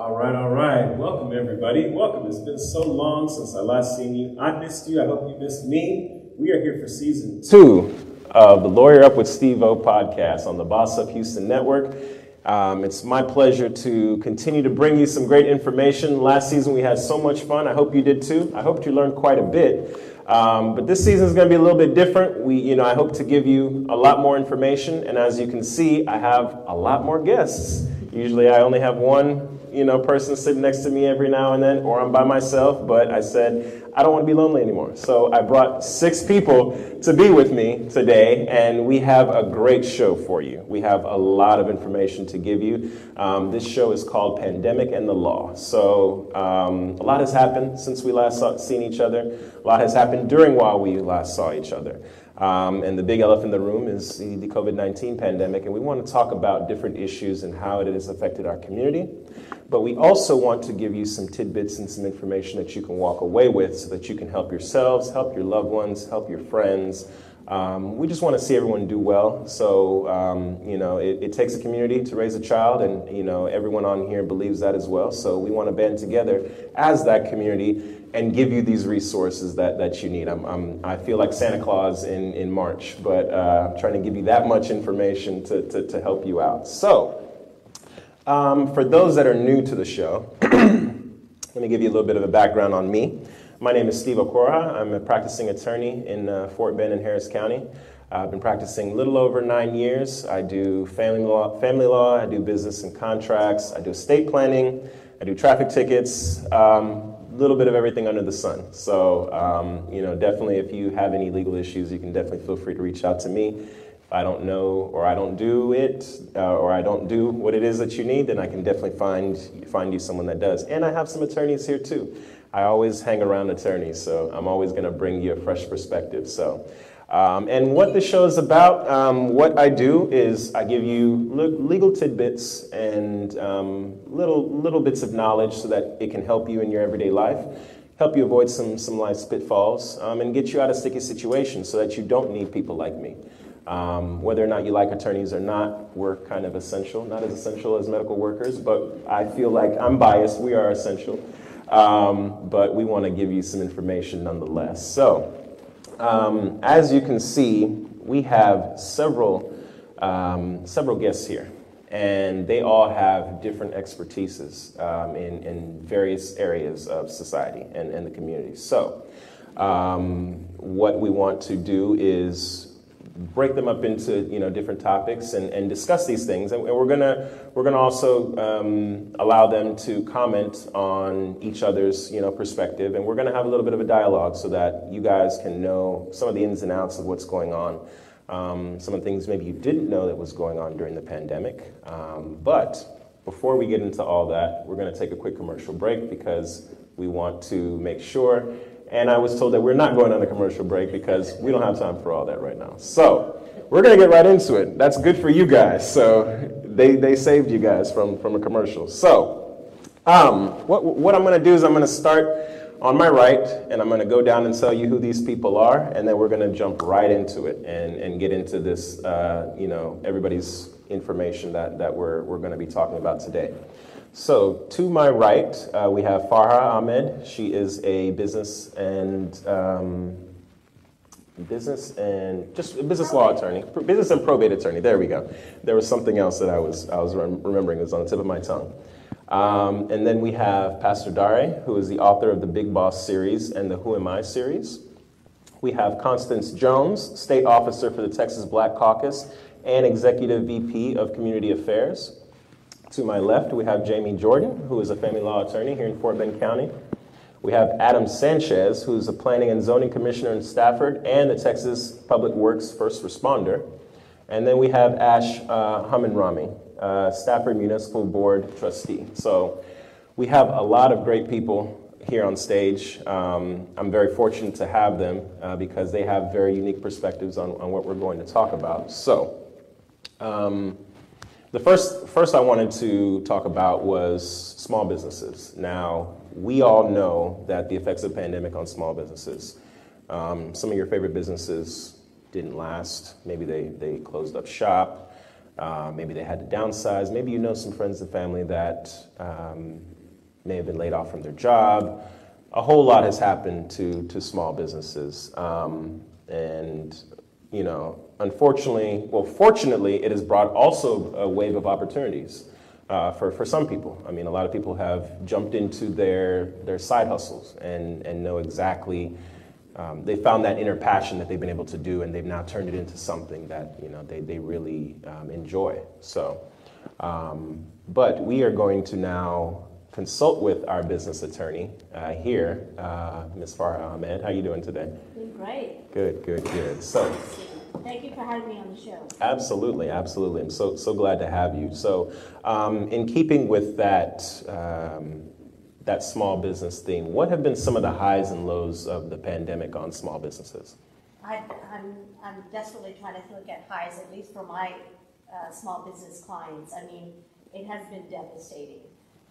All right, all right. Welcome, everybody. Welcome. It's been so long since I last seen you. I missed you. I hope you missed me. We are here for season two of the Lawyer Up with Steve O podcast on the Boss Up Houston Network. Um, it's my pleasure to continue to bring you some great information. Last season we had so much fun. I hope you did too. I hope you learned quite a bit. Um, but this season is going to be a little bit different. We, you know, I hope to give you a lot more information, and as you can see, I have a lot more guests. Usually, I only have one you know, person sitting next to me every now and then, or I'm by myself, but I said, I don't want to be lonely anymore. So I brought six people to be with me today, and we have a great show for you. We have a lot of information to give you. Um, this show is called Pandemic and the Law. So um, a lot has happened since we last saw, seen each other. A lot has happened during while we last saw each other. Um, and the big elephant in the room is the, COVID 19 pandemic. And we want to talk about different issues and how it has affected our community. But we also want to give you some tidbits and some information that you can walk away with so that you can help yourselves, help your loved ones, help your friends. Um, we just want to see everyone do well. So, um, you know, it, it, takes a community to raise a child, and, you know, everyone on here believes that as well. So, we want to band together as that community and give you these resources that, that you need. I'm, I'm i feel like Santa Claus in, in March, but uh, I'm trying to give you that much information to, to, to help you out. So, um, for those that are new to the show, let me give you a little bit of a background on me. My name is Steve Okoroha. I'm a practicing attorney in uh, Fort Bend and Harris County. I've been practicing a little over nine years. I do family law, family law, I do business and contracts, I do estate planning, I do traffic tickets, a um, little bit of everything under the sun. So, um, you know, definitely if you have any legal issues, you can definitely feel free to reach out to me. I don't know or I don't do it uh, or I don't do what it is that you need, then I can definitely find, find you someone that does. And I have some attorneys here too. I always hang around attorneys, so I'm always going to bring you a fresh perspective. So, um, and what the show is about, um, what I do is I give you legal tidbits and um, little little bits of knowledge so that it can help you in your everyday life, help you avoid some some life's pitfalls, um, and get you out of sticky situations so that you don't need people like me. Um, whether or not you like attorneys or not, we're kind of essential. Not as essential as medical workers, but I feel like I'm biased. We are essential. Um, but we want to give you some information nonetheless. So, um, as you can see, we have several, um, several guests here, and they all have different expertises um, in, in various areas of society and, and the community. So, um, what we want to do is break them up into you know different topics and, and discuss these things. And we're gonna we're gonna also um, allow them to comment on each other's you know perspective. And we're gonna have a little bit of a dialogue so that you guys can know some of the ins and outs of what's going on um, some of the things maybe you didn't know that was going on during the pandemic. Um, but before we get into all that we're to take a quick commercial break because we want to make sure and I was told that we're not going on a commercial break because we don't have time for all that right now. So we're going to get right into it. That's good for you guys. So they, they saved you guys from, from a commercial. So um, what, what I'm going to do is I'm going to start on my right, and I'm going to go down and tell you who these people are, and then we're going to jump right into it and, and get into this, uh, you know, everybody's information that, that we're, we're going to be talking about today. So, to my right, uh, we have Farha Ahmed. She is a business and um, business and just a business law attorney, business and probate attorney. There we go. There was something else that I was I was remembering. It was on the tip of my tongue. Um, and then we have Pastor Dare, who is the author of the Big Boss series and the Who Am I series. We have Constance Jones, state officer for the Texas Black Caucus and executive VP of Community Affairs. To my left, we have Jamie Jordan, who is a family law attorney here in Fort Bend County. We have Adam Sanchez, who's a planning and zoning commissioner in Stafford and the Texas Public Works first responder. And then we have Ash uh, Hamirani, uh, Stafford Municipal Board trustee. So we have a lot of great people here on stage. Um, I'm very fortunate to have them uh, because they have very unique perspectives on, on what we're going to talk about. So, um, the first, first I wanted to talk about was small businesses. Now, we all know that the effects of the pandemic on small businesses. Um, some of your favorite businesses didn't last. Maybe they, they closed up shop. Uh, maybe they had to downsize. Maybe you know some friends and family that um, may have been laid off from their job. A whole lot has happened to, to small businesses. Um, and, you know, unfortunately, well, fortunately, it has brought also a wave of opportunities. Uh, for, for some people. I mean, a lot of people have jumped into their, their side hustles and, and know exactly um, they found that inner passion that they've been able to do, and they've now turned it into something that you know they, they really um, enjoy. So, um, but we are going to now consult with our business attorney uh, here, uh, Ms. Farha Ahmed. How are you doing today? Doing great. Good, good, good. So. Thank you for having me on the show. Absolutely, absolutely. I'm so so glad to have you. So, um, in keeping with that um, that small business theme, what have been some of the highs and lows of the pandemic on small businesses? I, am I'm, I'm desperately trying to look at highs, at least for my uh, small business clients. I mean, it has been devastating.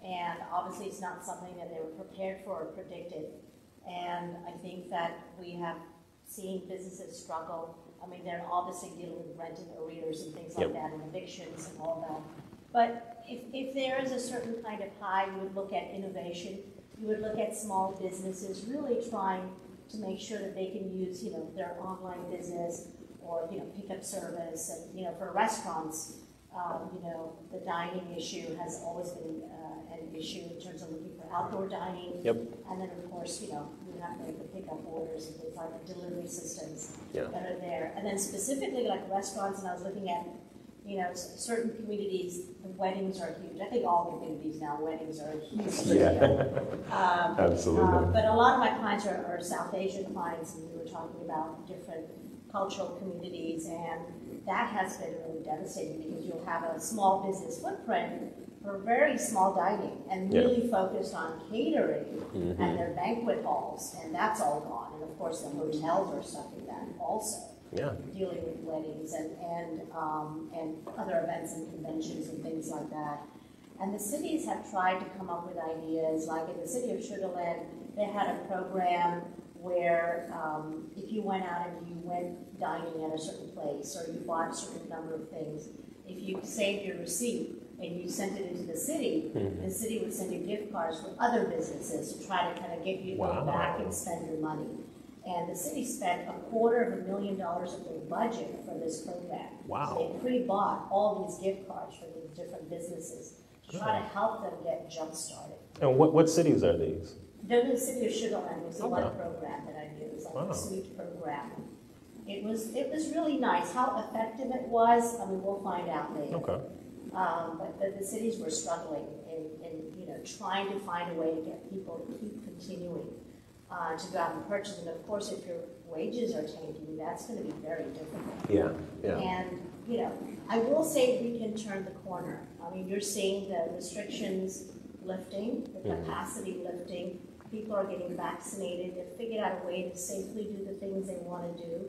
And obviously, it's not something that they were prepared for or predicted. And I think that we have seen businesses struggle. I mean, they're obviously dealing with rent and arrears and things like yep. that, and evictions and all that. But if, if there is a certain kind of high, you would look at innovation. You would look at small businesses really trying to make sure that they can use, you know, their online business or, you know, pickup service. And, you know, for restaurants, um, you know, the dining issue has always been uh, an issue in terms of looking for outdoor dining. Yep. And then, of course, you know, you have the pickup orders and things like the delivery systems yeah. that are there. And then specifically like restaurants, and I was looking at you know, certain communities, the weddings are huge. I think all communities now, weddings are huge. Yeah, um, absolutely. Uh, but a lot of my clients are, are, South Asian clients, and we were talking about different cultural communities, and that has been really devastating because you'll have a small business footprint for very small dining and really yeah. focused on catering mm-hmm. and their banquet halls, and that's all gone. And of course, the hotels are stuck suffering that also yeah. dealing with weddings and and um, and other events and conventions and things like that. And the cities have tried to come up with ideas. Like in the city of Sugar Land, they had a program where um, if you went out and you went dining at a certain place or you bought a certain number of things, if you saved your receipt and you sent it into the city, mm-hmm. the city would send you gift cards for other businesses to try to kind of get you to wow. go back and spend your money. And the city spent a quarter of a million dollars of their budget for this program. Wow. So they pre-bought all these gift cards for these different businesses to Good. try to help them get jump started. And what, what cities are these? They're in the city of Sugar Land was the okay. one program that I knew. It was like wow. a sweet program. It was it was really nice. How effective it was, I mean, we'll find out later. Okay. Um, but the, the, cities were struggling in, in you know trying to find a way to get people to keep continuing uh, to go out and purchase. And of course, if your wages are tanking, that's going to be very difficult. Yeah, yeah. And, you know, I will say we can turn the corner. I mean, you're seeing the restrictions lifting, the mm-hmm. capacity lifting. People are getting vaccinated. They've figured out a way to safely do the things they want to do.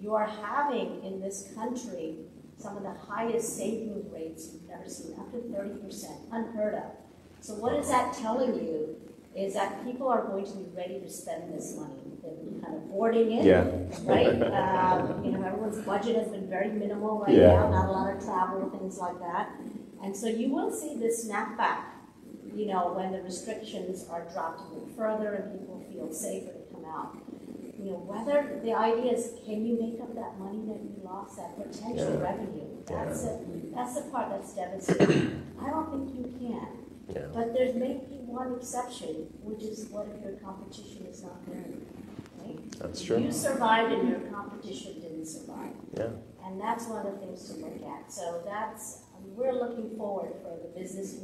You are having in this country some of the highest savings rates you've ever seen, up to 30%, unheard of. So, what is that telling you? is that people are going to be ready to spend this money. They've been kind of hoarding it, yeah. right? Um, you know, everyone's budget has been very minimal right yeah. now, not a lot of travel, things like that. And so you will see this snapback, you know, when the restrictions are dropped even further and people feel safer to come out. You know, whether the idea is can you make up that money that you lost, that potential yeah. revenue? That's yeah. a, that's the part that's devastating. I don't think you can. Yeah. But there's maybe one exception, which is what if your competition is not there? Right? That's true. You survived and your competition didn't survive. Yeah. And that's one of the things to look at. So that's, we're looking forward for the business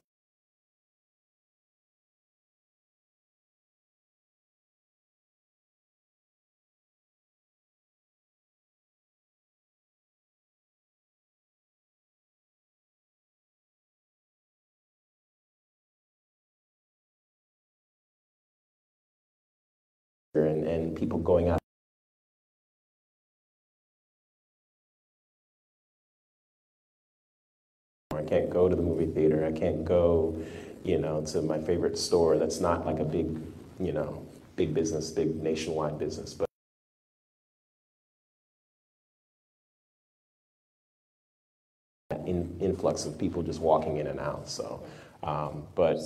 and, and people going out. I can't go to the movie theater. I can't go, you know, to my favorite store that's not like a big, you know, big business, big nationwide business. But in, influx of people just walking in and out. So, um, but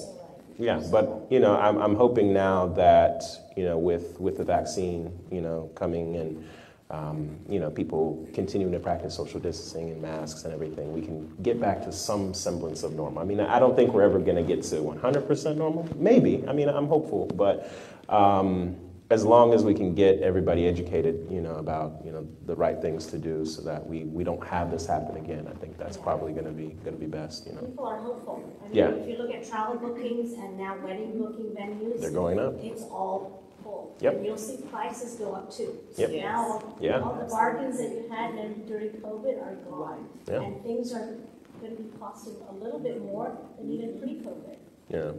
yeah, but you know, I'm, I'm hoping now that you know with with the vaccine, you know, coming and um, you know, people continuing to practice social distancing and masks and everything, we can get back to some semblance of normal. I mean, I don't think we're ever going to get to 100% normal. Maybe. I mean, I'm hopeful, but um, as long as we can get everybody educated, you know, about you know the right things to do, so that we, we don't have this happen again, I think that's probably going to be going to be best. You know. People are hopeful. I mean, Yeah. If you look at travel bookings and now wedding booking venues. They're going up. It's all full. Yep. And you'll see prices go up too. So Yep. Now, Yeah. all the bargains that you had during COVID are gone. Yeah. And things are gonna be costing a little bit more than even pre-COVID. Yeah,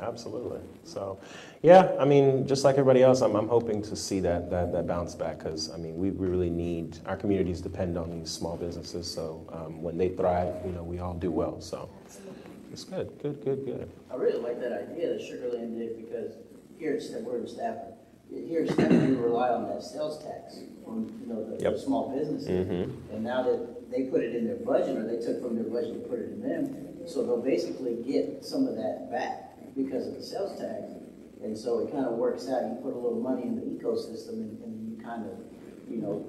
absolutely. So, yeah, I mean, just like everybody else, I'm, I'm hoping to see that, that, that bounce back because, I mean, we, we really need, our communities depend on these small businesses. So um, when they thrive, you know, we all do well. So it's good, good, good, good. I really like that idea that Sugar Land did because here at, Sta- we're in Stafford. Here Stafford, we rely on that sales tax from, you know, the, the Yep. small businesses. Mm-hmm. And now that they put it in their budget, or they took from their budget and put it in them, so they'll basically get some of that back because of the sales tax. And so it kind of works out, you put a little money in the ecosystem and, and you kind of, you know,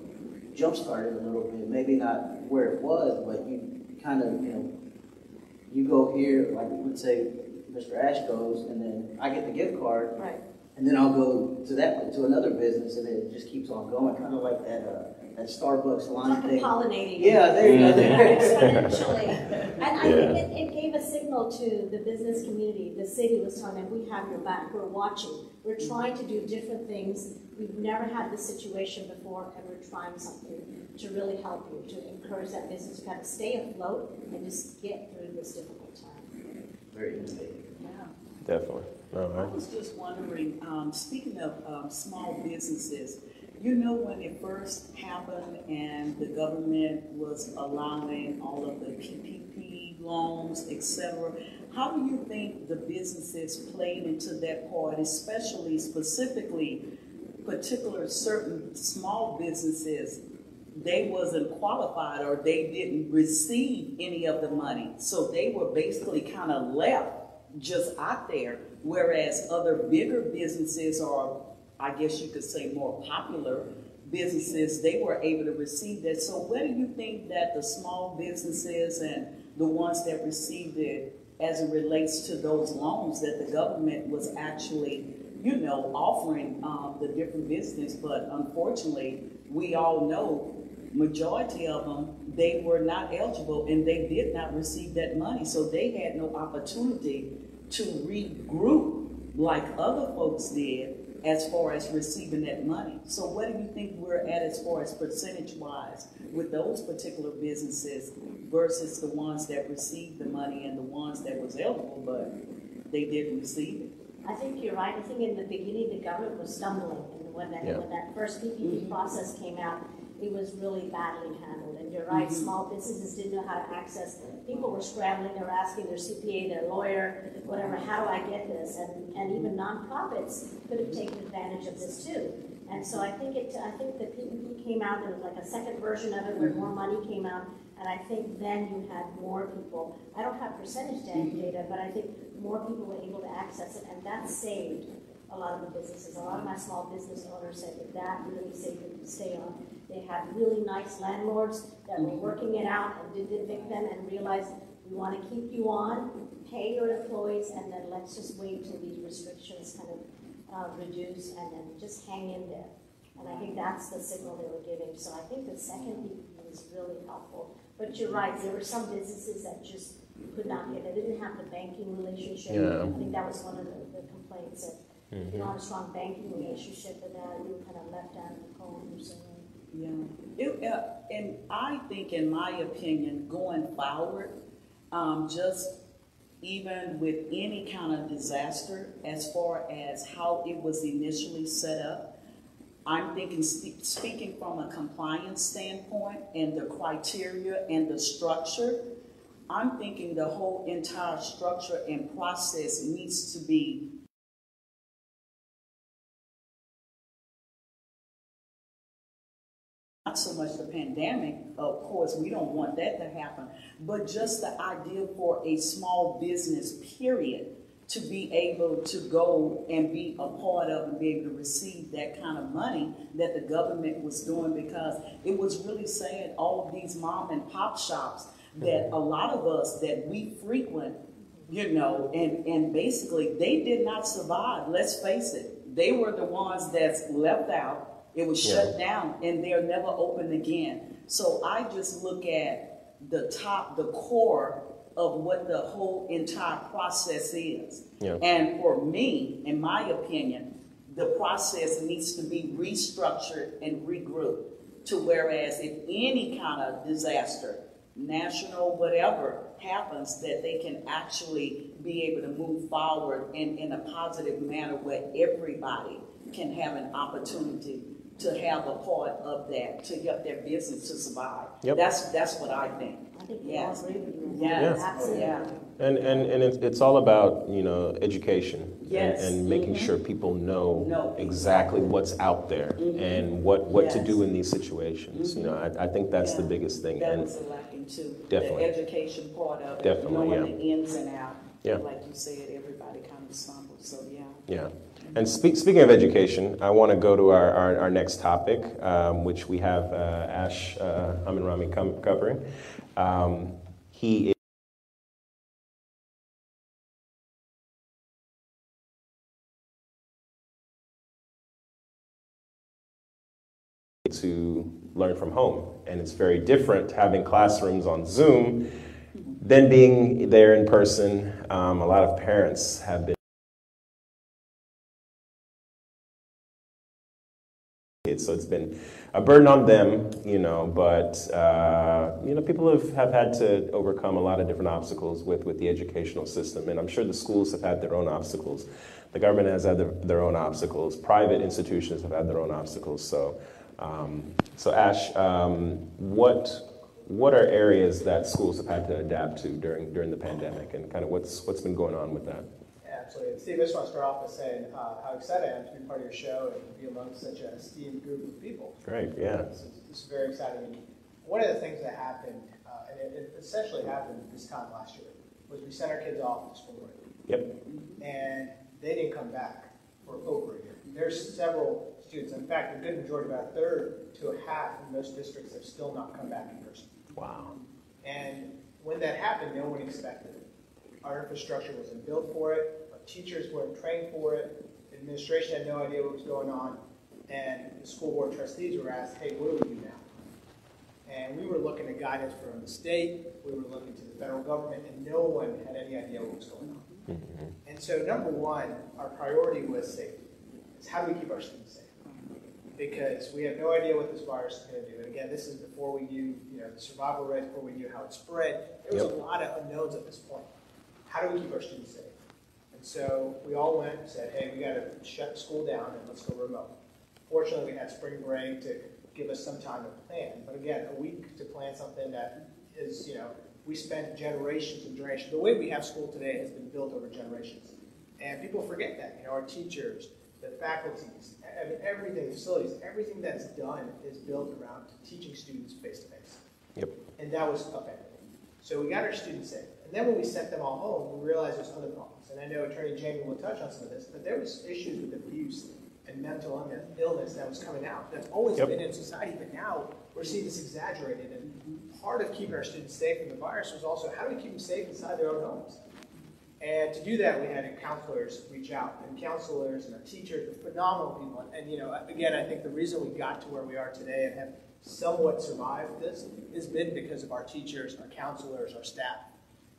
jumpstart it a little bit, maybe not where it was, but you kind of, you know, you go here, like, let's say Mr. Ash goes, and then I get the gift card, Right. and then I'll go to that, to another business, and it just keeps on going, kind of like that, uh, that Starbucks line like a thing. pollinating. Yeah, there you go. Exponentially. And I think it, it gave a signal to the business community. The city was telling them, we have your back, we're watching. We're trying to do different things. We've never had this situation before, and we're trying something to really help you, to encourage that business to kind of stay afloat and just get through this difficult time. Very innovative. Yeah. Definitely. All I was just wondering, um, speaking of, um, small businesses, you know, when it first happened and the government was allowing all of the PPP loans, et cetera, how do you think the businesses played into that part, especially specifically particular certain small businesses they wasn't qualified or they didn't receive any of the money. So they were basically kind of left just out there, whereas other bigger businesses or I guess you could say more popular businesses, they were able to receive that. So where do you think that the small businesses and the ones that received it as it relates to those loans that the government was actually, you know, offering um, the different business, but unfortunately, we all know majority of them they were not eligible and they did not receive that money, so they had no opportunity to regroup like other folks did as far as receiving that money. So what do you think we're at as far as percentage wise with those particular businesses versus the ones that received the money and the ones that was eligible but they didn't receive it? I think you're right. I think in the beginning, the government was stumbling. And when that, Yeah. when that first PPP process came out, it was really badly handled. And you're right, mm-hmm. small businesses didn't know how to access. People were scrambling, they were asking their CPA, their lawyer, whatever, how do I get this? And, and even nonprofits could have taken advantage of this too. And so I think it, I think the PPP came out, there was like a second version of it where mm-hmm. more money came out. And I think then you had more people, I don't have percentage da- mm-hmm. data, but I think more people were able to access it, and that saved a lot of the businesses. A lot of my small business owners said that that really saved them to stay on. They had really nice landlords that were working it out and didn't evict them and realized, we want to keep you on, pay your employees, and then let's just wait till these restrictions kind of uh, reduce, and then just hang in there. And I think that's the signal they were giving. So I think the second PPP was really helpful. But you're right, there were some businesses that just could not get it. They didn't have the banking relationship. Yeah. I think that was one of the, the complaints that if you don't have a strong banking relationship with that, you were kind of left out of the cold or something. Yeah, it, uh, and I think, in my opinion, going forward, um, just even with any kind of disaster, as far as how it was initially set up, I'm thinking, spe- speaking from a compliance standpoint and the criteria and the structure, I'm thinking the whole entire structure and process needs to be not so much the pandemic, of course, we don't want that to happen, but just the idea for a small business period to be able to go and be a part of and be able to receive that kind of money that the government was doing because it was really saying all of these mom and pop shops that mm-hmm. a lot of us that we frequent, you know, and, and basically they did not survive. Let's face it. They were the ones that's left out it was yeah. shut down and they're never open again. So I just look at the top, the core of what the whole entire process is. Yeah. And for me, in my opinion, the process needs to be restructured and regrouped to whereas if any kind of disaster, national, whatever, happens, that they can actually be able to move forward in, in a positive manner where everybody can have an opportunity to have a part of that to help their business to survive. Yep. That's that's what I think. I think yes. Yes. yes. Absolutely. Yeah. And and and it's, it's all about you know education yes. and, and making mm-hmm. sure people know no. exactly what's out there mm-hmm. and what what yes. to do in these situations. Mm-hmm. You know, I, I think that's yeah. the biggest thing. That and was lacking too. Definitely. The education part of it, definitely, knowing yeah. the ins and out. Yeah. Like you said, everybody kind of stumbled. So yeah. Yeah. And speak, speaking of education, I want to go to our, our, our next topic, um, which we have uh, Ash uh, Amin com- covering. Um, he is to learn from home. And it's very different having classrooms on Zoom than being there in person. Um, a lot of parents have been kids. So it's been a burden on them, you know, but, uh, you know, people have, have had to overcome a lot of different obstacles with, with the educational system. And I'm sure the schools have had their own obstacles. The government has had their, their own obstacles. Private institutions have had their own obstacles. So, um, so Ash, um, what, what are areas that schools have had to adapt to during, during the pandemic and kind of what's, what's been going on with that? Absolutely. And Steve, I just want to start off by saying uh, how excited I am to be part of your show and to be among such a esteemed group of people. Great, yeah. This is, this is very exciting. one of the things that happened, uh, and it, it, essentially happened this time last year, was we sent our kids off to school. Yep. And they didn't come back for over a year. There's several students, in fact, a good majority, about a third to a half in most districts have still not come back in person. Wow. And when that happened, no one expected it. Our infrastructure wasn't built for it teachers weren't trained for it, administration had no idea what was going on, and the school board trustees were asked, hey, what do we do now? And we were looking at guidance from the state, we were looking to the federal government, and no one had any idea what was going on. Mm-hmm. And so number one, our priority was safety. It's how do we keep our students safe? Because we have no idea what this virus is going to do. And again, this is before we knew, you know, the survival rate, before we knew how it spread. There was yep. a lot of unknowns at this point. How do we keep our students safe? And so we all went and said, hey, we got to shut school down and let's go remote. Fortunately, we had spring break to give us some time to plan. But again, a week to plan something that is, you know, we spent generations and generations. The way we have school today has been built over generations. And people forget that. You know, our teachers, the faculties, I mean, everything, facilities, everything that's done is built around teaching students face to face. Yep. And that was upended. So we got our students in. And then when we sent them all home, we realized there's other problems. And I know Attorney Jamie will touch on some of this, but there was issues with abuse and mental illness that was coming out. That's always yep. been in society, but now we're seeing this exaggerated. And part of keeping our students safe from the virus was also how do we keep them safe inside their own homes? And to do that, we had counselors reach out, and counselors and our teachers phenomenal people. And, you know, again, I think the reason we got to where we are today and have somewhat survived this has been because of our teachers, our counselors, our staff.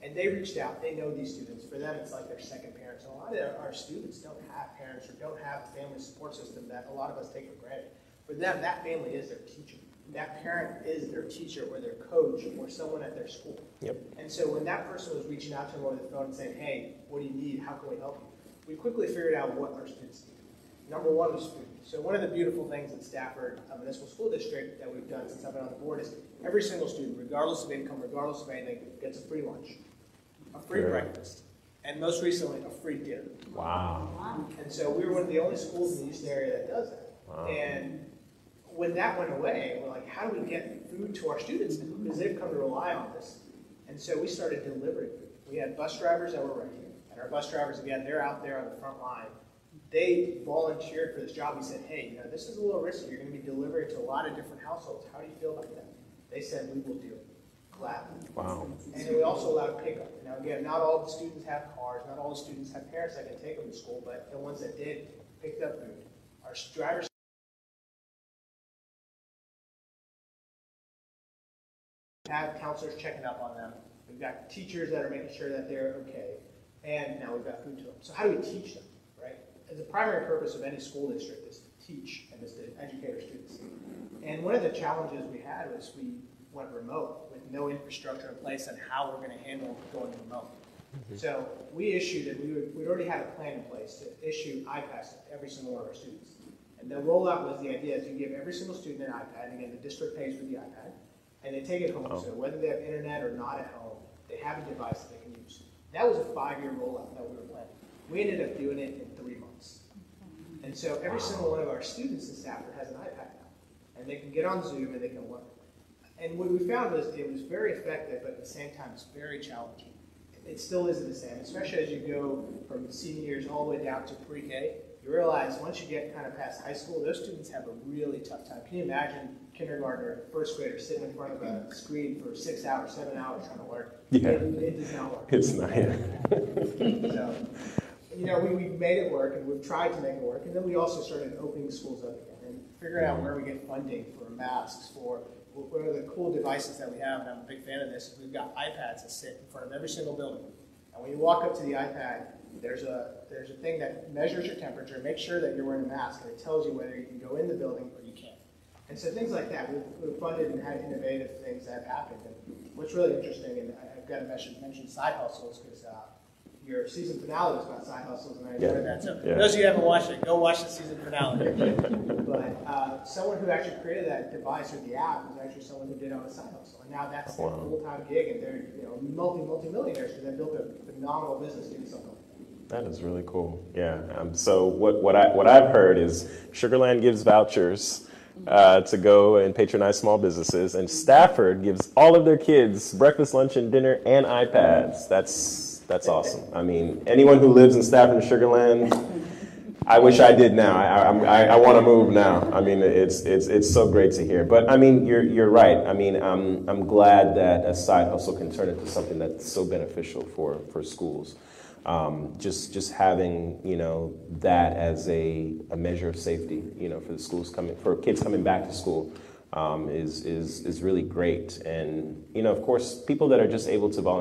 And they reached out. They know these students. For them, it's like their second parents. And a lot of our students don't have parents or don't have a family support system that a lot of us take for granted. For them, that family is their teacher. That parent is their teacher or their coach or someone at their school. Yep. And so when that person was reaching out to them over the phone and saying, hey, what do you need? How can we help you? We quickly figured out what our students need. Number one was food. So one of the beautiful things at Stafford uh, Municipal School District that we've done since I've been on the board is every single student, regardless of income, regardless of anything, gets a free lunch a free breakfast, and most recently, a free dinner. Wow. And so we were one of the only schools in the Houston area that does that. Wow. And when that went away, we're like, how do we get food to our students now? Because they've come to rely on this. And so we started delivering food. We had bus drivers that were working, and our bus drivers, again, they're out there on the front line. They volunteered for this job. We said, hey, you know, this is a little risky. You're going to be delivering to a lot of different households. How do you feel about that? They said, we will do it. Gladly. Wow. And then we also allowed pickup. Now, again, not all the students have cars, not all the students have parents that can take them to school, but the ones that did picked up food. Our drivers have counselors checking up on them. We've got teachers that are making sure that they're okay. And now we've got food to them. So how do we teach them, the primary purpose of any school district is to teach and is to educate our students. And one of the challenges we had was we went remote with no infrastructure in place on how we're going to handle going remote. Mm-hmm. So we issued, and we would, we'd already had a plan in place to issue iPads to every single one of our students. And the rollout was the idea is you give every single student an iPad, and again, the district pays for the iPad, and they take it home. Oh. So whether they have internet or not at home, they have a device that they can use. That was a five-year rollout that we were planning. We ended up doing it in three months. And so every single one of our students in Stafford has an iPad now, and they can get on Zoom and they can learn. And what we found was it was very effective, but at the same time, it's very challenging. It still isn't the same, especially as you go from senior years all the way down to pre-K. You realize once you get kind of past high school, those students have a really tough time. Can you imagine kindergartner, first grader sitting in front of a screen for six hours, seven hours trying to learn? Yeah. It, it does not work. It's not. Yeah. So, you know, we, we made it work and we've tried to make it work. And then we also started opening schools up again and figuring out where we get funding for masks, for what are the cool devices that we have. And I'm a big fan of this. Is we've got iPads that sit in front of every single building. And when you walk up to the iPad, there's a, there's a thing that measures your temperature, makes sure that you're wearing a mask, and it tells you whether you can go in the building or you can't. And so things like that, we've, we've funded and had innovative things that have happened. And what's really interesting, and I've got to mention, mention side hustles, because uh, your season finale was about side hustles, and I enjoyed that. So Yeah. those of you who haven't watched it, go watch the season finale. but uh, someone who actually created that device or the app was actually someone who did it on a side hustle, and now that's their full-time gig, and they're you know multi multi millionaires because they built a phenomenal business doing something. that. That is really cool. Yeah. Um, so what, what I what I've heard is Sugar Land gives vouchers uh, to go and patronize small businesses, and Stafford gives all of their kids breakfast, lunch, and dinner, and iPads. That's that's awesome. I mean, anyone who lives in Stafford and Sugar Land. I wish I did now. I, I, I, I want to move now. I mean, it's, it's, it's so great to hear. But I mean, you're, you're right. I mean, I'm, I'm glad that a side hustle can turn into something that's so beneficial for, for schools. Um, just, just having, you know, that as a, a measure of safety, you know, for the schools coming, for kids coming back to school. Um, is, is, is really great. And, you know, of course, people that are just able to volunteer.